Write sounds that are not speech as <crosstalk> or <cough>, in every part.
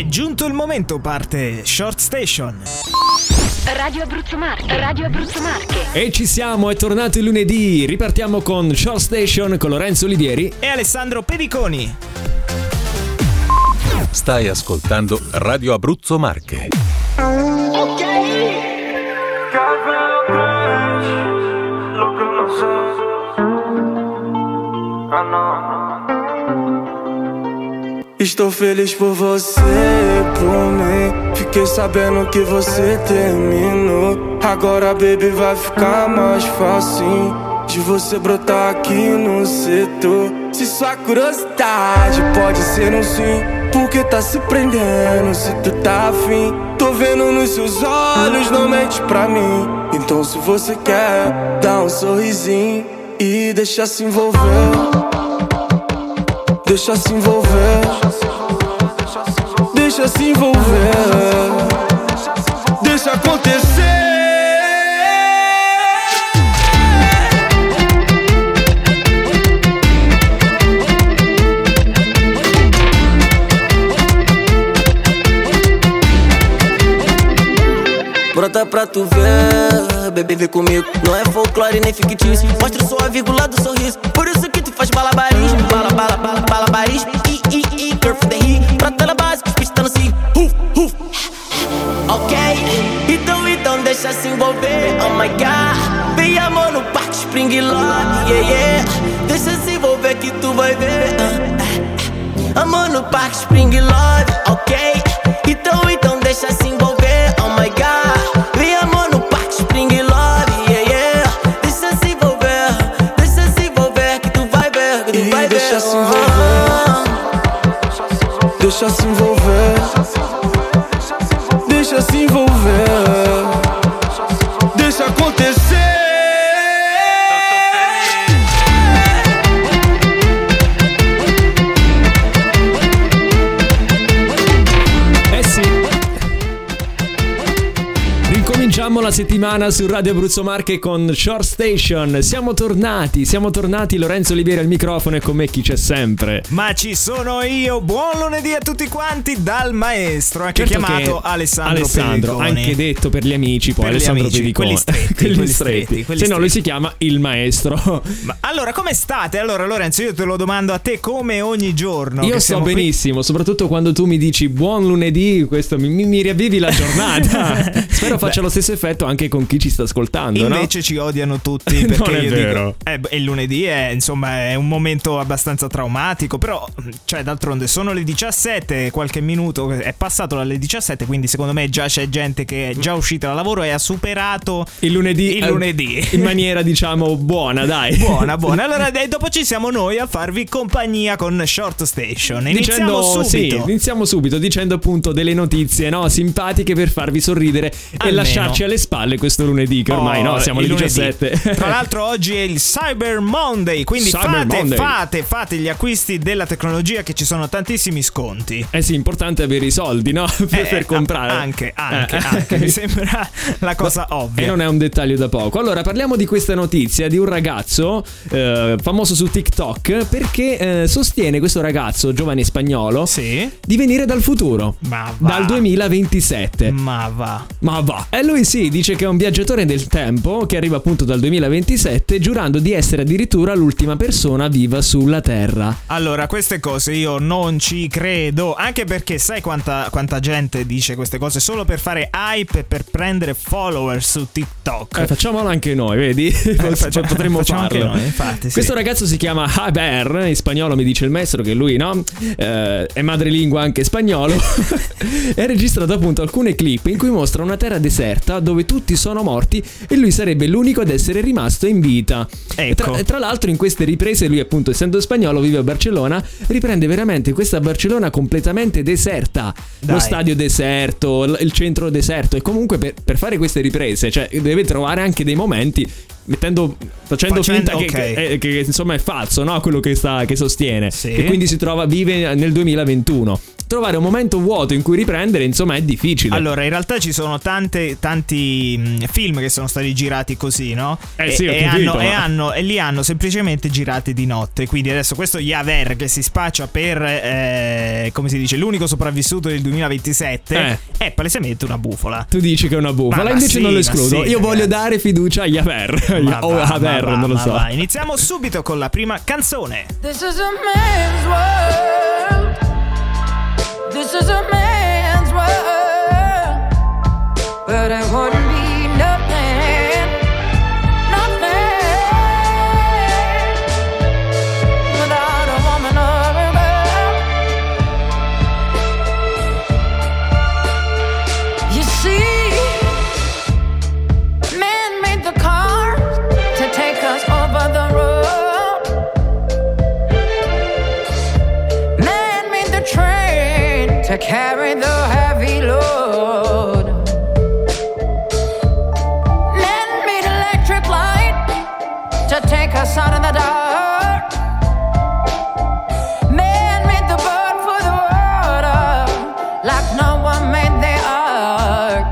È giunto il momento, parte Short Station. Radio Abruzzo Marche, Radio Abruzzo Marche. E ci siamo, è tornato il lunedì. Ripartiamo con Short Station con Lorenzo Olivieri e Alessandro Pediconi. Stai ascoltando Radio Abruzzo Marche. Ok. Estou feliz por você, por mim. Fiquei sabendo que você terminou. Agora, baby, vai ficar mais fácil de você brotar aqui no setor. Se sua curiosidade pode ser um sim, porque tá se prendendo se tu tá afim. Tô vendo nos seus olhos, não mente pra mim. Então, se você quer, dá um sorrisinho e deixa se envolver. Deixa se envolver. Deixa se envolver. Deixa acontecer. Brota pra tu ver, bebê vem comigo. Não é folclore nem fictício. Mostra só a vírgula do sorriso. Por isso que tu faz balabarismo Bala, bala, bala, balabarismo. I, I, I, girl the ri Brota na base, os bichos assim. Huf, huf. Ok, então, então deixa se envolver. Oh my God. Vem amor no parque Spring Love, yeah, yeah. Deixa se envolver que tu vai ver. Uh, uh. Amor no parque Spring Love, Just La settimana su Radio Abruzzo Marche con Short Station. Siamo tornati, siamo tornati. Lorenzo Olivieri al microfono e con me chi c'è sempre. Ma ci sono io. Buon lunedì a tutti quanti dal maestro, anche Certo chiamato Alessandro, Alessandro, Pediconi. anche detto per gli amici, poi Per Alessandro amici, Pediconi. quelli stretti, <laughs> quelli quelli stretti. stretti, quelli Se no lui stretti. si chiama il maestro. <laughs> Ma allora, come state? Allora, Lorenzo, io te lo domando a te come ogni giorno. Io sto siamo qui. benissimo, soprattutto quando tu mi dici buon lunedì, questo mi, mi- mi riavvivi la giornata. <laughs> Spero faccia lo stesso effetto anche con chi ci sta ascoltando, no? Invece ci odiano tutti <laughs> Non perché è io vero. dico eh, il lunedì è insomma è un momento abbastanza traumatico, però cioè d'altronde sono le 17, qualche minuto è passato dalle 17, quindi secondo me già c'è gente che è già uscita da lavoro e ha superato Il lunedì, Il lunedì. in maniera diciamo buona, dai. <laughs> Buona, buona. Allora, <laughs> dai, dopo ci siamo noi a farvi compagnia con Short Station. Iniziamo Dicendo, subito. Sì, iniziamo subito dicendo appunto delle notizie no, simpatiche per farvi sorridere e Almeno. lasciarci alle spalle questo lunedì che ormai Oh, no, siamo alle il lunedì. 17. <laughs> Tra l'altro oggi è il Cyber Monday, quindi Cyber fate, Monday. fate, fate gli acquisti della tecnologia che ci sono tantissimi sconti. Eh sì, importante avere i soldi, no? <laughs> Per, Eh, per comprare. Anche, anche, Eh. <laughs> anche. Mi sembra la cosa E ovvia. non è un dettaglio da poco. Allora, parliamo di questa notizia di un ragazzo eh, famoso su TikTok perché eh, sostiene questo ragazzo, giovane spagnolo, Sì? di venire dal futuro. Ma va. Dal 2027. Ma va. Ma va. E lui sì, dice che è un viaggiatore del tempo che arriva appunto dal 2027 giurando di essere addirittura l'ultima persona viva sulla Terra. Allora, queste cose io non ci credo. Anche perché sai quanta, quanta gente dice queste cose solo per fare hype e per prendere follower su TikTok. Eh, facciamolo anche noi, vedi? <laughs> faccia- Potremmo facciamo anche farlo. noi, infatti, sì. Questo ragazzo si chiama Haber, in spagnolo mi dice il maestro che lui, no? Eh, è madrelingua anche spagnolo. <laughs> <laughs> e ha registrato appunto alcune clip in cui mostra una terra deserta dove tutti sono morti e lui sarebbe l'unico ad essere rimasto in vita. Ecco. tra, tra l'altro in queste riprese lui appunto essendo spagnolo vive a Barcellona, riprende veramente questa Barcellona completamente deserta. Dai. Lo stadio deserto, l- il centro deserto e comunque per, per fare queste riprese, cioè deve trovare anche dei momenti mettendo facendo, Facendo- finta che, ok. che- che, insomma è falso, no? Quello che sta che sostiene Sì. e quindi si trova vive nel 2021. Trovare un momento vuoto in cui riprendere, insomma, è difficile. Allora, in realtà ci sono tante, tanti mh, film che sono stati girati così, no? Eh e, sì, ho e capito, hanno, e, ma- hanno- e li hanno semplicemente girati di notte. Quindi adesso questo Yaver che si spaccia per, eh, come si dice, l'unico sopravvissuto del 2027 Eh. è palesemente una bufola. Tu dici che è una bufala, Ma- invece sì, non lo escludo. sì, Io voglio dare fiducia a Yaver. Ma o va, a Haver, va, non lo so. va. Iniziamo subito con la prima canzone. This is a man's world. This is a man's world. But I wouldn't be to carry the heavy load. Man made electric light to take us out in the dark. Man made the bird for the water, like no one made the ark.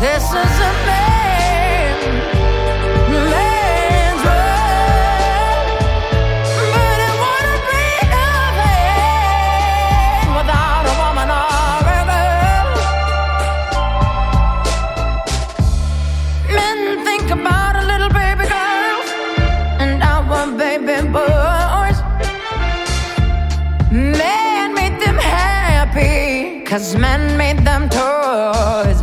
This is a man, cause men made them toys.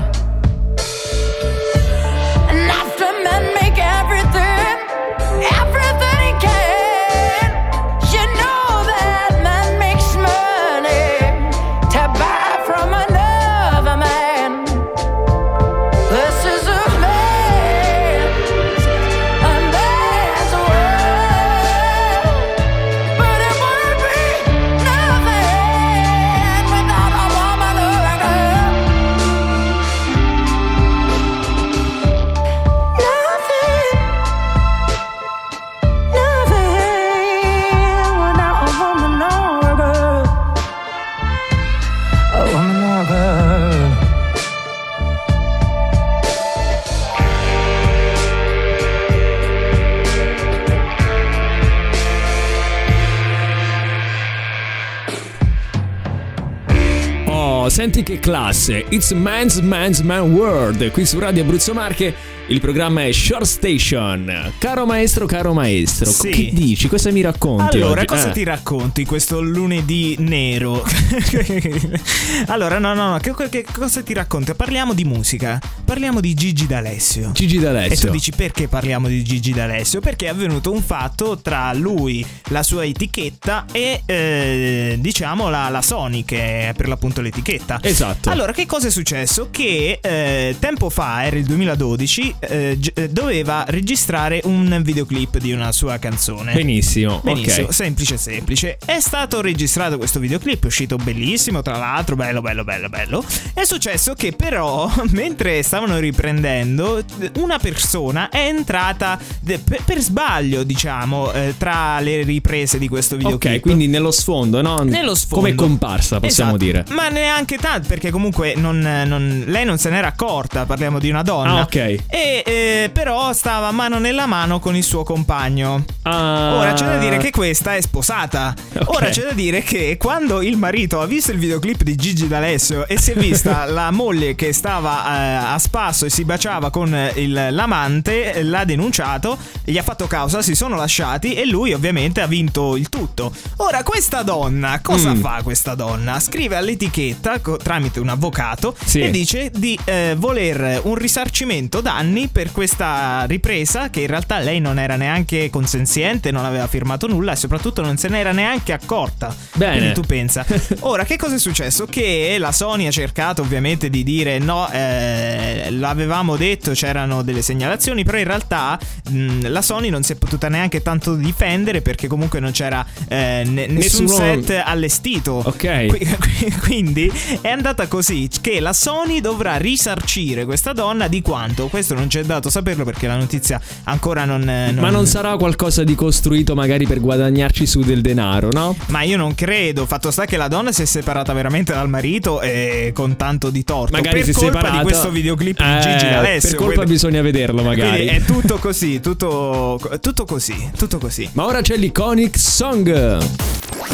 Senti che classe. It's Man's Man's Man World. Qui su Radio Abruzzo Marche il programma è Short Station. Caro maestro, caro maestro, Sì. che dici? Cosa mi racconti Allora, oggi? cosa Eh. ti racconti questo lunedì nero? <laughs> allora, no, no, no, che, che cosa ti racconto? Parliamo di musica, parliamo di Gigi D'Alessio. Gigi E tu D'Alessio. dici perché parliamo di Gigi D'Alessio? Perché è avvenuto un fatto tra lui, la sua etichetta e eh, diciamo la, la Sony che è per l'appunto l'etichetta. Esatto. Allora, che cosa è successo? Che eh, tempo fa, era il 2012, eh, gi- eh, doveva registrare un videoclip di una sua canzone. Benissimo, Benissimo, ok. semplice semplice. È stato registrato questo videoclip, è uscito bellissimo, tra l'altro, bello bello bello bello. È successo che però, <laughs> mentre stavano riprendendo, una persona è entrata de- per, per sbaglio, diciamo, eh, tra le riprese di questo videoclip. Ok, quindi nello sfondo, no? Nello sfondo. Come comparsa, possiamo Esatto. dire. Ma neanche tanto, perché comunque non- non- lei non se n'era accorta, parliamo di una donna. Ah, ok. E eh, però stava mano nella mano con il suo compagno. Ah. Ora c'è da dire che questa è sposata. Ok. Ora c'è da dire che quando il marito ha visto il videoclip di Gigi D'Alessio e si è vista <laughs> la moglie che stava eh, a spasso e si baciava con il- l'amante, eh, l'ha denunciato, gli ha fatto causa, si sono lasciati e lui ovviamente ha vinto il tutto. Ora questa donna, cosa Mm. fa questa donna? Scrive all'etichetta co- tramite un avvocato Sì. e dice di eh, voler un risarcimento danni per questa ripresa che in realtà lei non era neanche consenziente, non aveva firmato nulla e soprattutto non se n'era neanche accorta. Bene. Quindi tu pensa. Ora, che cosa è successo? Che la Sony ha cercato ovviamente di dire no, eh, l'avevamo detto, c'erano delle segnalazioni, però in realtà mh, la Sony non si è potuta neanche tanto difendere perché comunque non c'era eh, ne- nessun Nessuno- set allestito. Ok. Qui- qui- quindi è andata così che la Sony dovrà risarcire questa donna di quanto? Questo non c'è dato saperlo perché la notizia ancora non... non- Ma non sarà qualcosa di costruito magari per guadagnarci su del denaro, no? Ma io non credo. Fatto sta che la donna si è separata veramente dal marito e con tanto di torto. Magari per si è colpa separata di questo videoclip di Eh, Gigi D'Alessio. Per colpa quindi- bisogna vederlo magari. Quindi è tutto così, tutto, tutto così, tutto così. Ma ora c'è l'Iconic Song.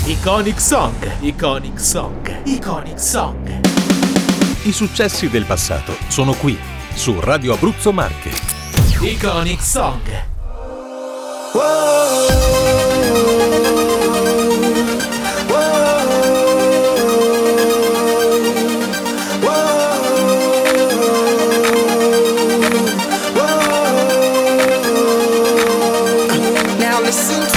Iconic Song, Iconic Song, Iconic Song. I successi del passato sono qui, su Radio Abruzzo Marche. Iconic Song. Now listen to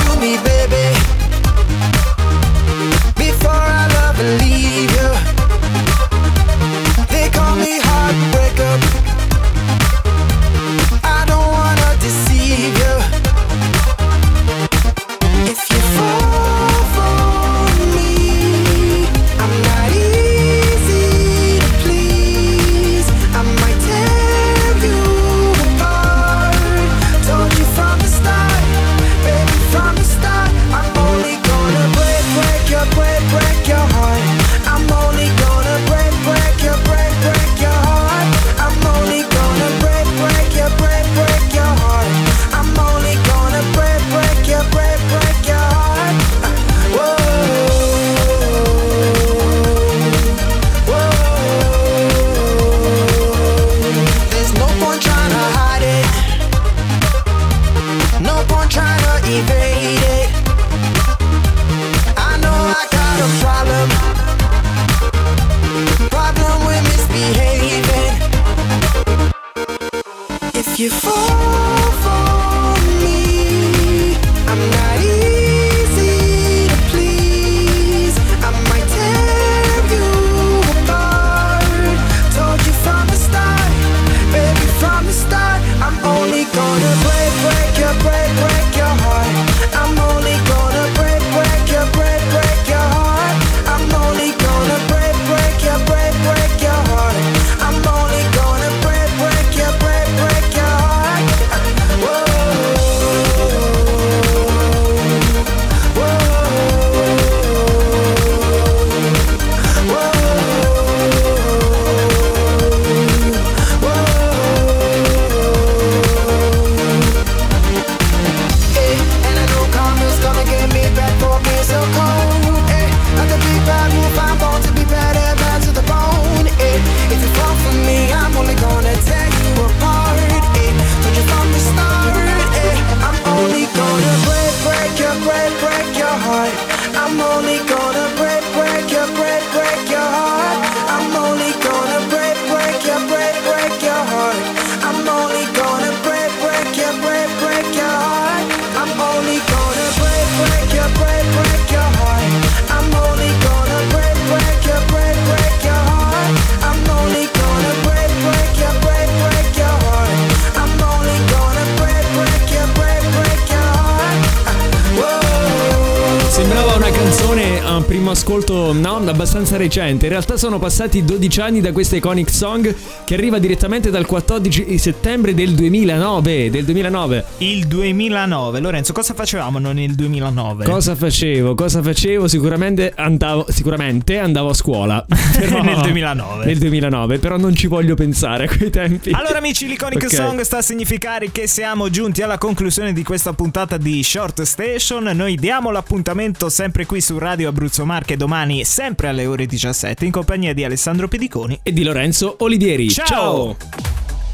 ascolto, no, abbastanza recente. In realtà sono passati 12 anni da questa iconic song che arriva direttamente dal 14 settembre del 2009. Del 2009. Il 2009. Lorenzo, cosa facevamo non nel 2009? Cosa facevo? Cosa facevo? Sicuramente andavo, sicuramente andavo a scuola. <laughs> Però- Nel 2009. Nel 2009, però non ci voglio pensare a quei tempi. Allora amici, l'Iconic Ok. Song sta a significare che siamo giunti alla conclusione di questa puntata di Short Station. Noi diamo l'appuntamento sempre qui su Radio Abruzzo Marche domani sempre alle ore 17 in compagnia di Alessandro Pediconi. E di Lorenzo Olivieri. Ciao!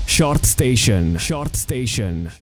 Short Station. Short Station.